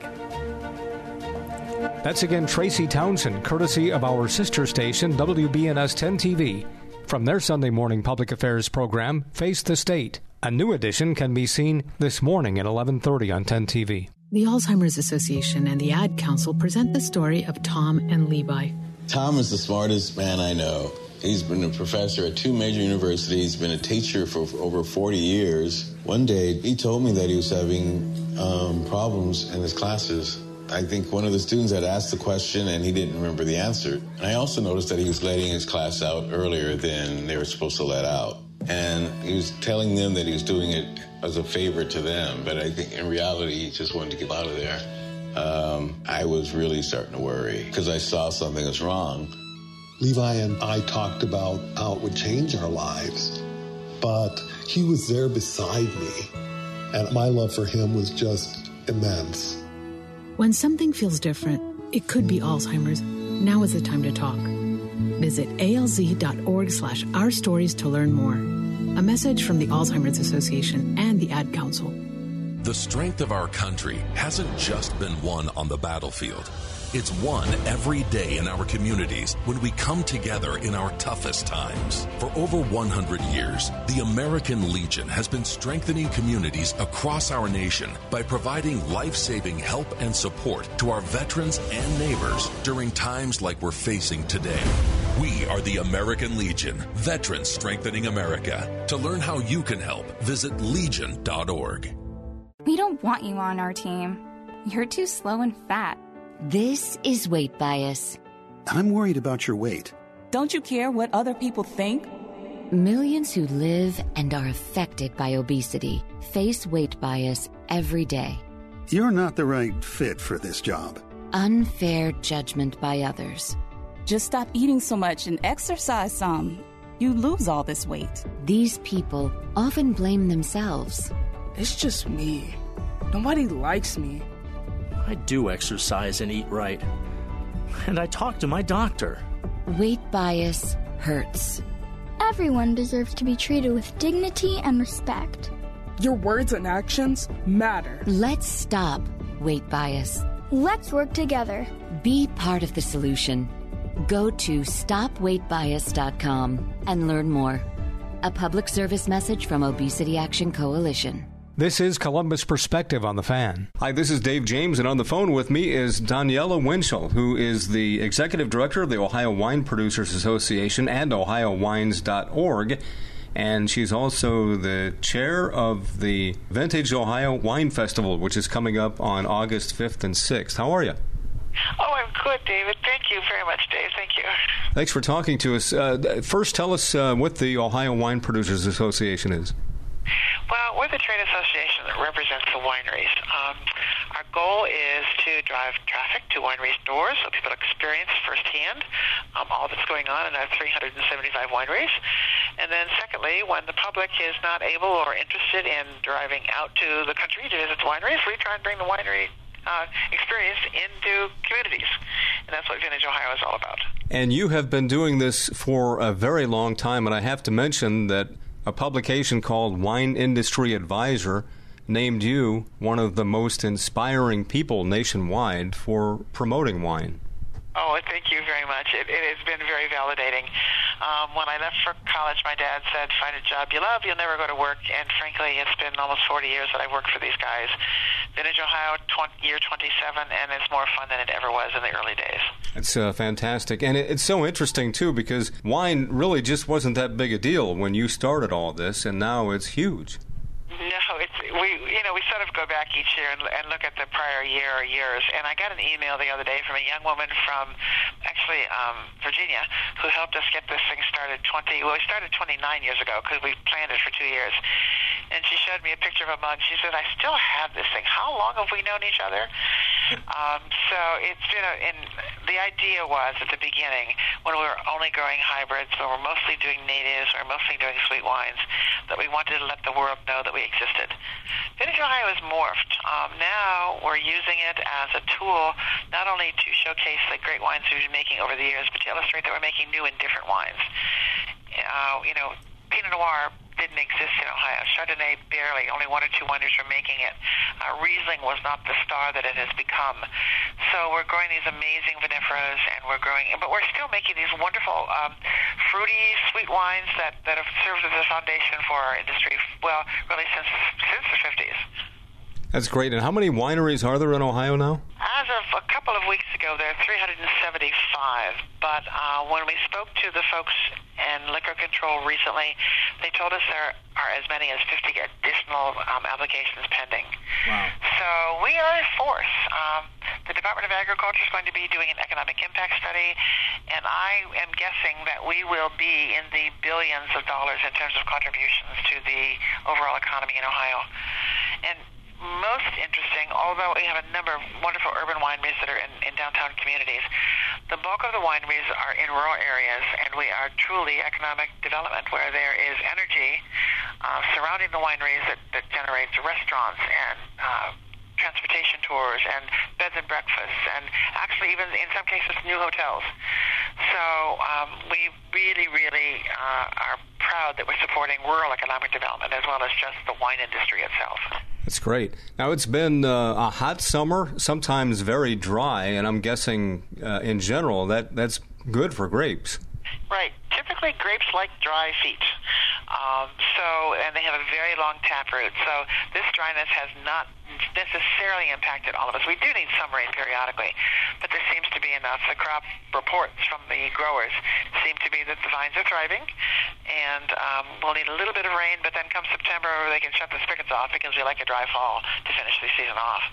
That's again Tracy Townsend, courtesy of our sister station, WBNS 10 TV. From their Sunday morning public affairs program, Face the State. A new edition can be seen this morning at 11:30 on 10 TV. The Alzheimer's Association and the Ad Council present the story of Tom and Levi. Tom is the smartest man I know. He's been a professor at two major universities, been a teacher for over 40 years. One day, he told me that he was having um, problems in his classes I think one of the students had asked the question and he didn't remember the answer. I also noticed that he was letting his class out earlier than they were supposed to let out. And he was telling them that he was doing it as a favor to them, but I think in reality he just wanted to get out of there. Um, I was really starting to worry because I saw something was wrong. Levi and I talked about how it would change our lives, but he was there beside me, and my love for him was just immense. When something feels different, it could be Alzheimer's. Now is the time to talk. Visit alz.org slash our stories to learn more. A message from the Alzheimer's Association and the Ad Council. The strength of our country hasn't just been won on the battlefield. It's won every day in our communities when we come together in our toughest times. For over 100 years, the American Legion has been strengthening communities across our nation by providing life saving help and support to our veterans and neighbors during times like we're facing today. We are the American Legion, Veterans Strengthening America. To learn how you can help, visit legion.org. We don't want you on our team. You're too slow and fat. This is weight bias. I'm worried about your weight. Don't you care what other people think? Millions who live and are affected by obesity face weight bias every day. You're not the right fit for this job. Unfair judgment by others. Just stop eating so much and exercise some. You lose all this weight. These people often blame themselves. It's just me. Nobody likes me. I do exercise and eat right. And I talk to my doctor. Weight bias hurts. Everyone deserves to be treated with dignity and respect. Your words and actions matter. Let's stop weight bias. Let's work together. Be part of the solution. Go to stopweightbias.com and learn more. A public service message from Obesity Action Coalition. This is Columbus Perspective on the Fan. Hi, this is Dave James, and on the phone with me is Donniella Winchell, who is the Executive Director of the Ohio Wine Producers Association and OhioWines.org. And she's also the chair of the Vintage Ohio Wine Festival, which is coming up on August 5th and 6th. How are you? Oh, I'm good, David. Thank you very much, Dave. Thank you. Thanks for talking to us. Uh, first, tell us uh, what the Ohio Wine Producers Association is. Well, we're the trade association that represents the wineries. Um, our goal is to drive traffic to wineries doors so people experience firsthand um, all that's going on in our 375 wineries. And then, secondly, when the public is not able or interested in driving out to the country to visit the wineries, we try and bring the winery uh, experience into communities. And that's what Vintage Ohio is all about. And you have been doing this for a very long time, and I have to mention that a publication called Wine Industry Advisor named you one of the most inspiring people nationwide for promoting wine. Oh, thank you very much. It, it has been very validating. Um, when I left for college, my dad said, "Find a job you love, you'll never go to work." And frankly, it's been almost 40 years that I've worked for these guys. Vintage Ohio, 20, year 27, and it's more fun than it ever was in the early days. It's uh, fantastic, and it, it's so interesting too because wine really just wasn't that big a deal when you started all this, and now it's huge. No, it's we. You know, we sort of go back each year and, and look at the prior year or years. And I got an email the other day from a young woman from actually um, Virginia who helped us get this thing started 20. Well, we started 29 years ago because we planned it for two years. and she showed me a picture of a mug. She said, "I still have this thing. How long have we known each other?" <laughs> Um, so it's been a, and the idea was at the beginning when we were only growing hybrids, when we're mostly doing natives, we we're mostly doing sweet wines, that we wanted to let the world know that we existed. Vintage Ohio has morphed. Um, now we're using it as a tool not only to showcase the great wines we've been making over the years, but to illustrate that we're making new and different wines. Uh, you know, Pinot Noir didn't exist in Ohio. Chardonnay barely. Only one or two wineries were making it. Uh, Riesling was not the star that it has become. So we're growing these amazing viniferas, and we're growing, but we're still making these wonderful, um, fruity, sweet wines that, that have served as a foundation for our industry. Well, really since since the 50s. That's great. And how many wineries are there in Ohio now? As of a couple of weeks ago, there are 375. But uh, when we spoke to the folks in liquor control recently, they told us there are as many as 50 additional um, applications pending. Wow. So we are a force. Um, the Department of Agriculture is going to be doing an economic impact study, and I am guessing that we will be in the billions of dollars in terms of contributions to the overall economy in Ohio. And most interesting, although we have a number of wonderful urban wineries that are in, in downtown communities, the bulk of the wineries are in rural areas, and we are truly economic development where there is energy uh, surrounding the wineries that, that generates restaurants and uh, transportation tours and beds and breakfasts and actually even in some cases new hotels. So um, we really, really uh, are proud that we're supporting rural economic development as well as just the wine industry itself. That's great. Now it's been uh, a hot summer, sometimes very dry, and I'm guessing uh, in general that that's good for grapes. Right. Typically, grapes like dry feet. Um, so, and they have a very long taproot. So, this dryness has not necessarily impacted all of us. We do need some rain periodically, but there seems to be enough. The crop reports from the growers seem to be that the vines are thriving, and um, we'll need a little bit of rain, but then come September, they can shut the spigots off because we like a dry fall to finish the season off.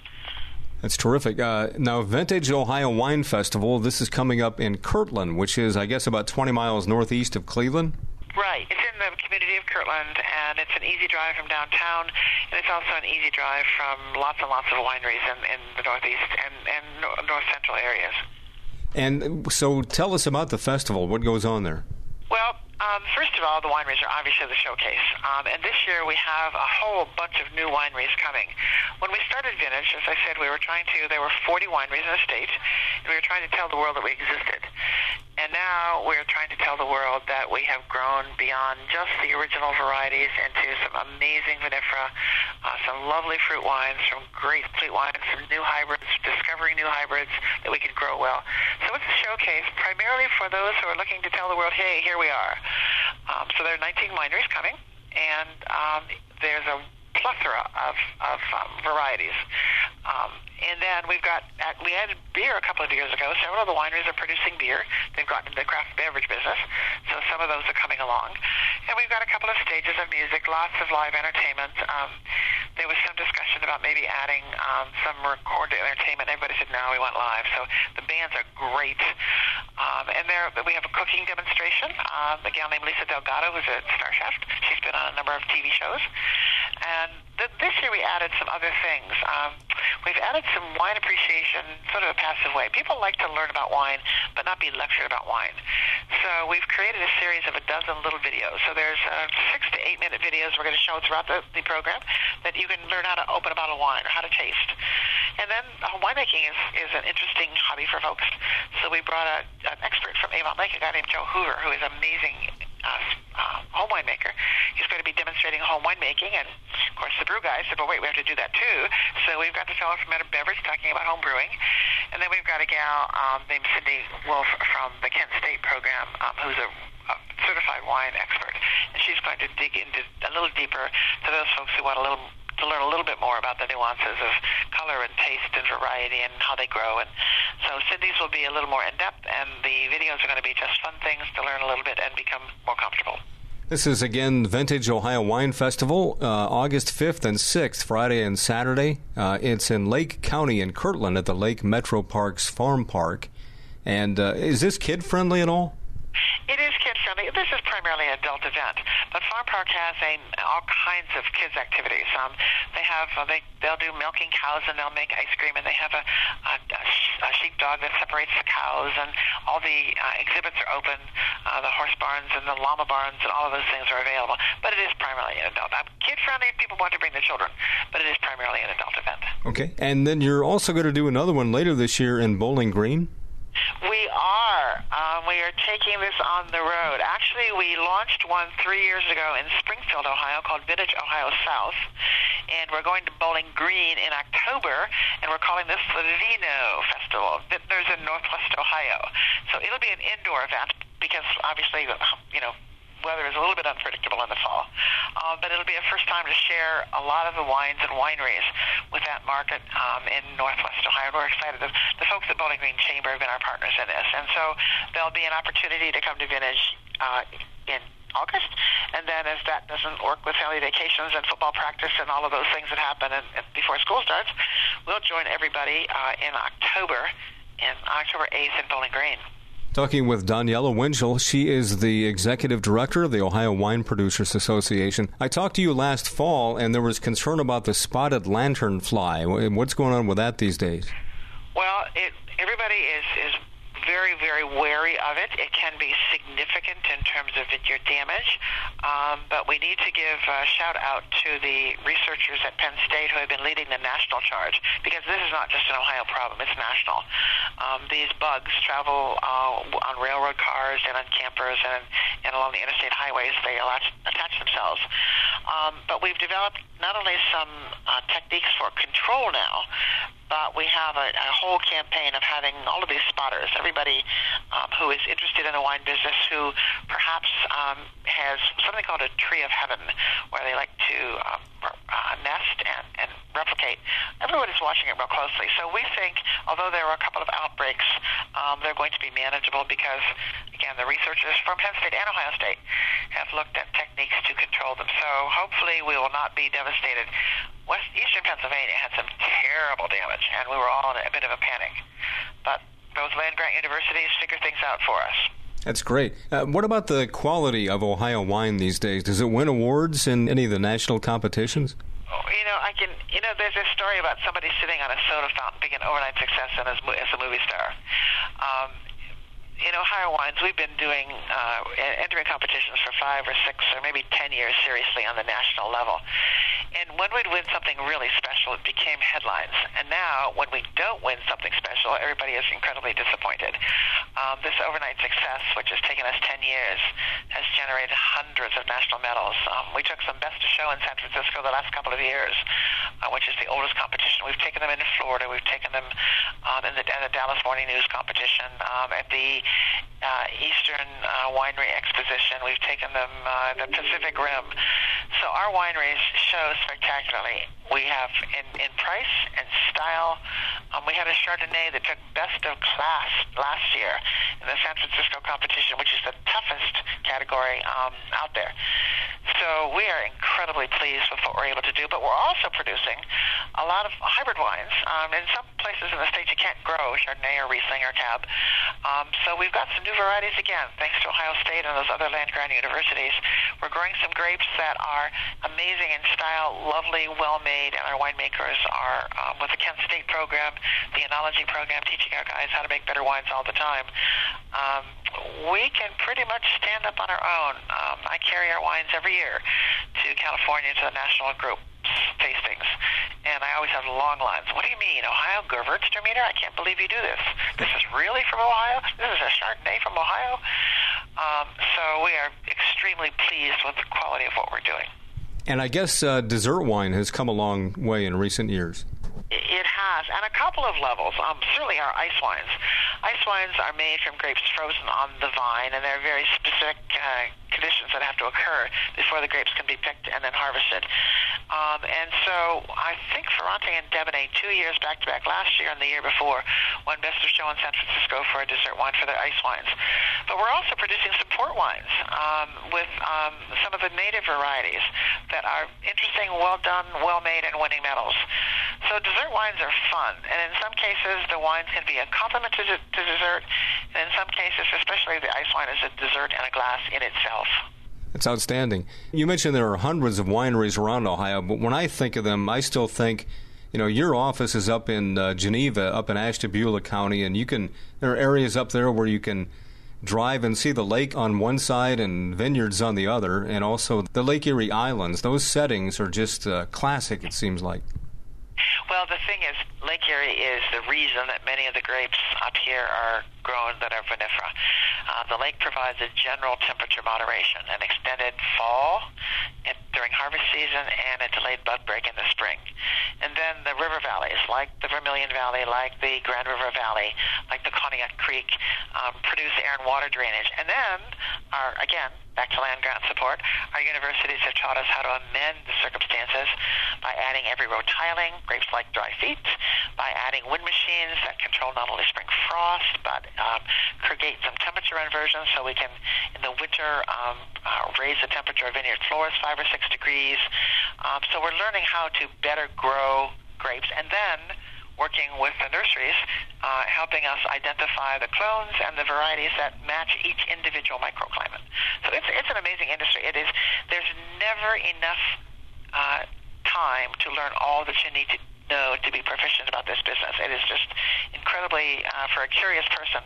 That's terrific. Uh, now, Vintage Ohio Wine Festival, this is coming up in Kirtland, which is, I guess, about 20 miles northeast of Cleveland. Right. It's in the community of Kirtland, and it's an easy drive from downtown, and it's also an easy drive from lots and lots of wineries in, in the northeast and, and north central areas. And so tell us about the festival. What goes on there? Well, um, first of all, the wineries are obviously the showcase. Um, and this year we have a whole bunch of new wineries coming. When we started Vintage, as I said, we were trying to, there were 40 wineries in the state, and we were trying to tell the world that we existed. And now we're trying to tell the world that we have grown beyond just the original varieties into some amazing vinifera, uh, some lovely fruit wines, some great sweet wines, some new hybrids, discovering new hybrids that we can grow well. So it's a showcase primarily for those who are looking to tell the world, hey, here we are. Um, so there are 19 wineries coming, and um, there's a plethora of, of um, varieties. Um, and then we've got, we added beer a couple of years ago. Several of the wineries are producing beer. They've gotten into the craft beverage business, so some of those are coming along. And we've got a couple of stages of music, lots of live entertainment. Um, there was some discussion about maybe adding um, some recorded entertainment. Everybody said, no, we want live. So the bands are great. Um, and there, we have a cooking demonstration. Um, a gal named Lisa Delgado, who's a star chef. She's been on a number of TV shows. And th- this year we added some other things. Um, we've added some wine appreciation, sort of a passive way. People like to learn about wine, but not be lectured about wine. So we've created a series of a dozen little videos. So there's uh, six to eight minute videos we're going to show throughout the, the program that you can learn how to open a bottle of wine or how to taste. And then uh, winemaking is, is an interesting hobby for folks. So we brought a, an expert from Avon Lake, a guy named Joe Hoover, who is amazing uh, uh, home winemaker. He's going to be demonstrating home winemaking, and of course the brew guy said, "Well, wait, we have to do that too." So we've got the fellow from Meta Beverage talking about home brewing, and then we've got a gal um, named Cindy Wolf from the Kent State program, um, who's a, a certified wine expert, and she's going to dig into a little deeper to those folks who want a little to learn a little bit more about the nuances of color and taste and variety and how they grow. And so Cindy's will be a little more in depth, and the videos are going to be just fun things to learn a little bit and become more comfortable. This is again Vintage Ohio Wine Festival, uh, August 5th and 6th, Friday and Saturday. Uh, it's in Lake County in Kirtland at the Lake Metro Parks Farm Park. And uh, is this kid friendly at all? It is kid friendly. This is primarily an adult event, but Farm Park has a, all kinds of kids activities. Um, they have uh, they they'll do milking cows and they'll make ice cream, and they have a, a, a sheepdog that separates the cows, and all the uh, exhibits are open. Uh, the horse barns and the llama barns and all of those things are available. But it is primarily an adult. Um, kid friendly people want to bring their children, but it is primarily an adult event. Okay, and then you're also going to do another one later this year in Bowling Green. We are. Um, we are taking this on the road. Actually, we launched one three years ago in Springfield, Ohio, called Vintage Ohio South, and we're going to Bowling Green in October, and we're calling this the Vino Festival. There's in Northwest Ohio, so it'll be an indoor event because obviously, you know, weather is a little bit unpredictable in the fall. Uh, but it'll be a first time to share a lot of the wines and wineries with that market um, in Northwest Ohio. We're excited. The, the folks at Bowling Green Chamber have been our partners in this. And so there'll be an opportunity to come to Vintage uh, in August. And then as that doesn't work with family vacations and football practice and all of those things that happen and, and before school starts, we'll join everybody uh, in October, in October 8th in Bowling Green. Talking with Donniella Winchell. She is the executive director of the Ohio Wine Producers Association. I talked to you last fall, and there was concern about the spotted lanternfly. What's going on with that these days? Well, it, everybody is, is very, very wary of it. It can be significant in terms of your damage, um, but we need to give a shout out to the researchers at Penn State who have been leading the national charge because this is not just an Ohio problem, it's national. Um, these bugs travel uh, on railroad cars and on campers and, and along the interstate highways. They attach, themselves. Um, but we've developed not only some uh, techniques for control now, but we have a, a whole campaign of having all of these spotters, everybody um, who is interested in the wine business, who perhaps um, has something called a tree of heaven, where they like to um, uh, nest and, and replicate. Everyone is watching it real closely. So we think, although there are a couple of outbreaks, um, they're going to be manageable because, again, the researchers from Penn State and Ohio State have looked at techniques to control them. So hopefully we will not be devastated. West Eastern Pennsylvania had some terrible damage, and we were all in a bit of a panic. But those land grant universities figure things out for us. That's great. Uh, what about the quality of Ohio wine these days? Does it win awards in any of the national competitions? Oh, you know, I can. You know, there's a story about somebody sitting on a soda fountain, being an overnight success, and as, as a movie star. Um, in Ohio Wines, we've been doing uh, entering competitions for five or six or maybe ten years seriously on the national level. And when we'd win something really special, it became headlines. And now, when we don't win something special, everybody is incredibly disappointed. Um, this overnight success, which has taken us 10 years, has generated hundreds of national medals. Um, we took some best of show in San Francisco the last couple of years, uh, which is the oldest competition. We've taken them into Florida. We've taken them um, in, the, in the Dallas Morning News competition, um, at the uh, Eastern uh, Winery Exposition. We've taken them uh, the Pacific Rim. So our wineries show spectacularly. We have in, in price and style. Um, we had a Chardonnay that took best of class last year in the San Francisco competition, which is the toughest category um, out there. So we are incredibly pleased with what we're able to do, but we're also producing a lot of hybrid wines. Um, in some places in the states, you can't grow Chardonnay or Riesling or Cab. Um, so we've got some new varieties again, thanks to Ohio State and those other land grant universities. We're growing some grapes that are amazing in style, lovely, well made, and our winemakers are um, with the Kent State program, the enology program, teaching our guys how to make better wines all the time. Um, we can pretty much stand up on our own. Um, I carry our wines every year to California to the national group tastings, and I always have long lines. What do you mean, Ohio Gewürztraminer? I can't believe you do this. This is really from Ohio. This is a Chardonnay from Ohio. Um, so we are extremely pleased with the quality of what we're doing. And I guess uh, dessert wine has come a long way in recent years. It has, and a couple of levels. Um, certainly our ice wines. Ice wines are made from grapes frozen on the vine, and there are very specific uh, conditions that have to occur before the grapes can be picked and then harvested. Um, and so I think Ferrante and Debonne, two years back to back, last year and the year before, won Best of Show in San Francisco for a dessert wine for their ice wines. But we're also producing some port wines um, with um, some of the native varieties that are interesting, well done, well made, and winning medals. So dessert wines are fun, and in some cases, the wines can be a complement to, to dessert, and in some cases, especially the ice wine, is a dessert and a glass in itself. It's outstanding. You mentioned there are hundreds of wineries around Ohio, but when I think of them, I still think, you know, your office is up in uh, Geneva, up in Ashtabula County, and you can there are areas up there where you can drive and see the lake on one side and vineyards on the other, and also the Lake Erie Islands. Those settings are just uh, classic. It seems like. Well, the thing is, Lake Erie is the reason that many of the grapes up here are grown that are vinifera. Uh, the lake provides a general temperature moderation, an extended fall during harvest season, and a delayed bud break in the spring. And then the river valleys, like the Vermilion Valley, like the Grand River Valley, like the Conneaut Creek, um, produce air and water drainage. And then, our again, back to land grant support, our universities have taught us how to amend the circumstances by adding every row tiling, grapes like dry feet, by adding wind machines that control not only spring frost, but um, create some temperature inversions so we can, in the winter, um, uh, raise the temperature of vineyard floors five or six degrees. Um, so we're learning how to better grow grapes. And then working with the nurseries, uh, helping us identify the clones and the varieties that match each individual microclimate. So it's, it's an amazing industry. It is. There's never enough uh, time to learn all that you need to know to be proficient about this business. It is just incredibly, uh, for a curious person,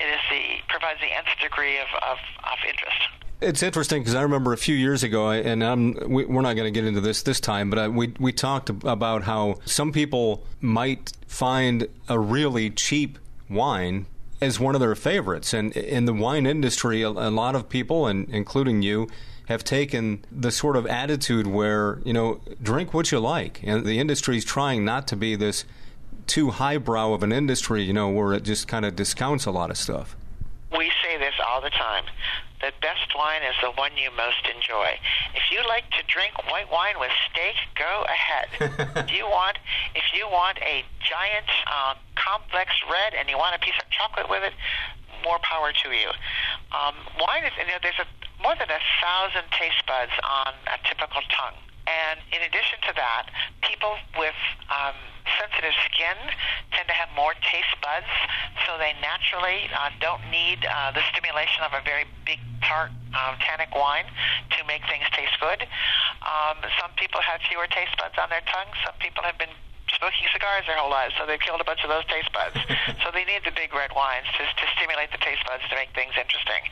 it is the provides the nth degree of, of, of interest. It's interesting because I remember a few years ago, and we, are not going to get into this this time, but I, we we talked about how some people might find a really cheap wine as one of their favorites, and in the wine industry, a, a lot of people, and including you, have taken the sort of attitude where you know drink what you like, and the industry is trying not to be this too highbrow of an industry, you know, where it just kind of discounts a lot of stuff. We say this all the time the best wine is the one you most enjoy. If you like to drink white wine with steak, go ahead. <laughs> if you want, if you want a giant uh, complex red and you want a piece of chocolate with it, more power to you. Um, wine is, you know, there's a, more than a thousand taste buds on a typical tongue. And in addition to that, people with um, sensitive skin tend to have more taste buds, so they naturally uh, don't need uh, the stimulation of a very big tart um, tannic wine to make things taste good. Um, some people have fewer taste buds on their tongue. Some people have been smoking cigars their whole lives, so they've killed a bunch of those taste buds. <laughs> so they need the big red wines to, to stimulate the taste buds to make things interesting.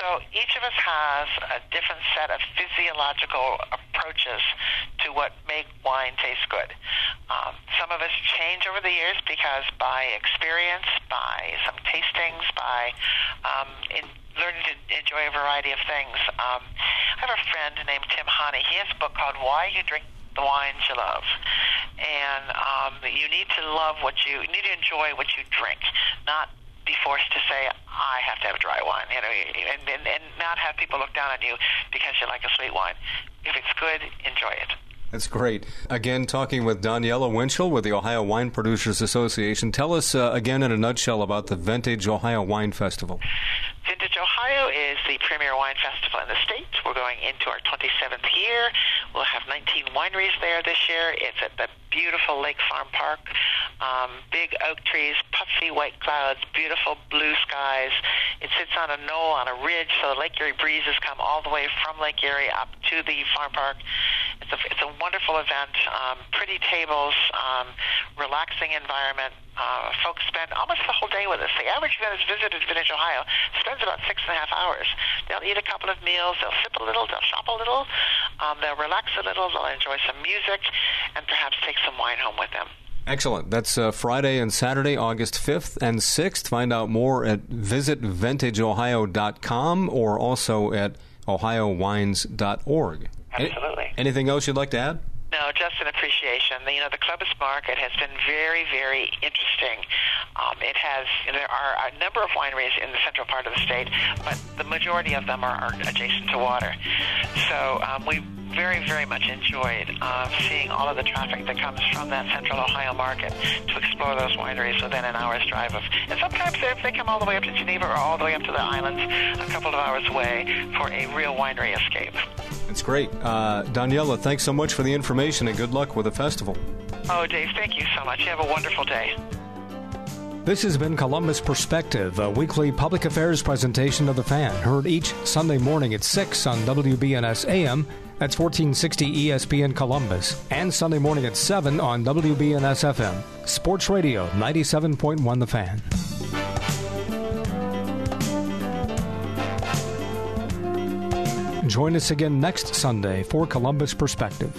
So each of us has a different set of physiological approaches to what make wine taste good. Um, some of us change over the years because by experience, by some tastings, by um, in learning to enjoy a variety of things. Um, I have a friend named Tim Hanni. He has a book called Why You Drink the Wines You Love. And um, you need to love what you, you need to enjoy what you drink, not be forced to say, I have to have a dry wine, you know, and, and, and not have people look down on you because you like a sweet wine. If it's good, enjoy it. That's great. Again, talking with Donniella Winchell with the Ohio Wine Producers Association. Tell us uh, again in a nutshell about the Vintage Ohio Wine Festival. Vintage Ohio is the premier wine festival in the state. We're going into our 27th year. We'll have 19 wineries there this year. It's at the beautiful Lake Farm Park. Um, big oak trees, puffy white clouds, beautiful blue skies. It sits on a knoll on a ridge, so the Lake Erie breezes come all the way from Lake Erie up to the farm park. It's a, it's a wonderful event. Um, pretty tables, um, relaxing environment. Uh, folks spend almost the whole day with us. The average visitor to Vintage, Ohio spends about six and a half hours. They'll eat a couple of meals, they'll sip a little, they'll shop a little, um, they'll relax a little, they'll enjoy some music, and perhaps take some wine home with them. Excellent. That's uh, Friday and Saturday, August 5th and 6th. Find out more at visitvintageohio.com or also at ohiowines.org. Absolutely. Anything else you'd like to add? No, just an appreciation. You know, the Columbus market has been very, very interesting. Um, it has, there are a number of wineries in the central part of the state, but the majority of them are, are adjacent to water. So um, we very, very much enjoyed uh, seeing all of the traffic that comes from that central Ohio market to explore those wineries within an hour's drive of. And sometimes if they come all the way up to Geneva or all the way up to the islands, a couple of hours away for a real winery escape. That's great. Uh, Donniella, thanks so much for the information and good luck with the festival. Oh, Dave, thank you so much. You have a wonderful day. This has been Columbus Perspective, a weekly public affairs presentation of the fan, heard each Sunday morning at 6 on WBNS AM. That's 1460 ESPN Columbus, and Sunday morning at 7 on WBNS FM. Sports Radio 97.1 The Fan. Join us again next Sunday for Columbus Perspective.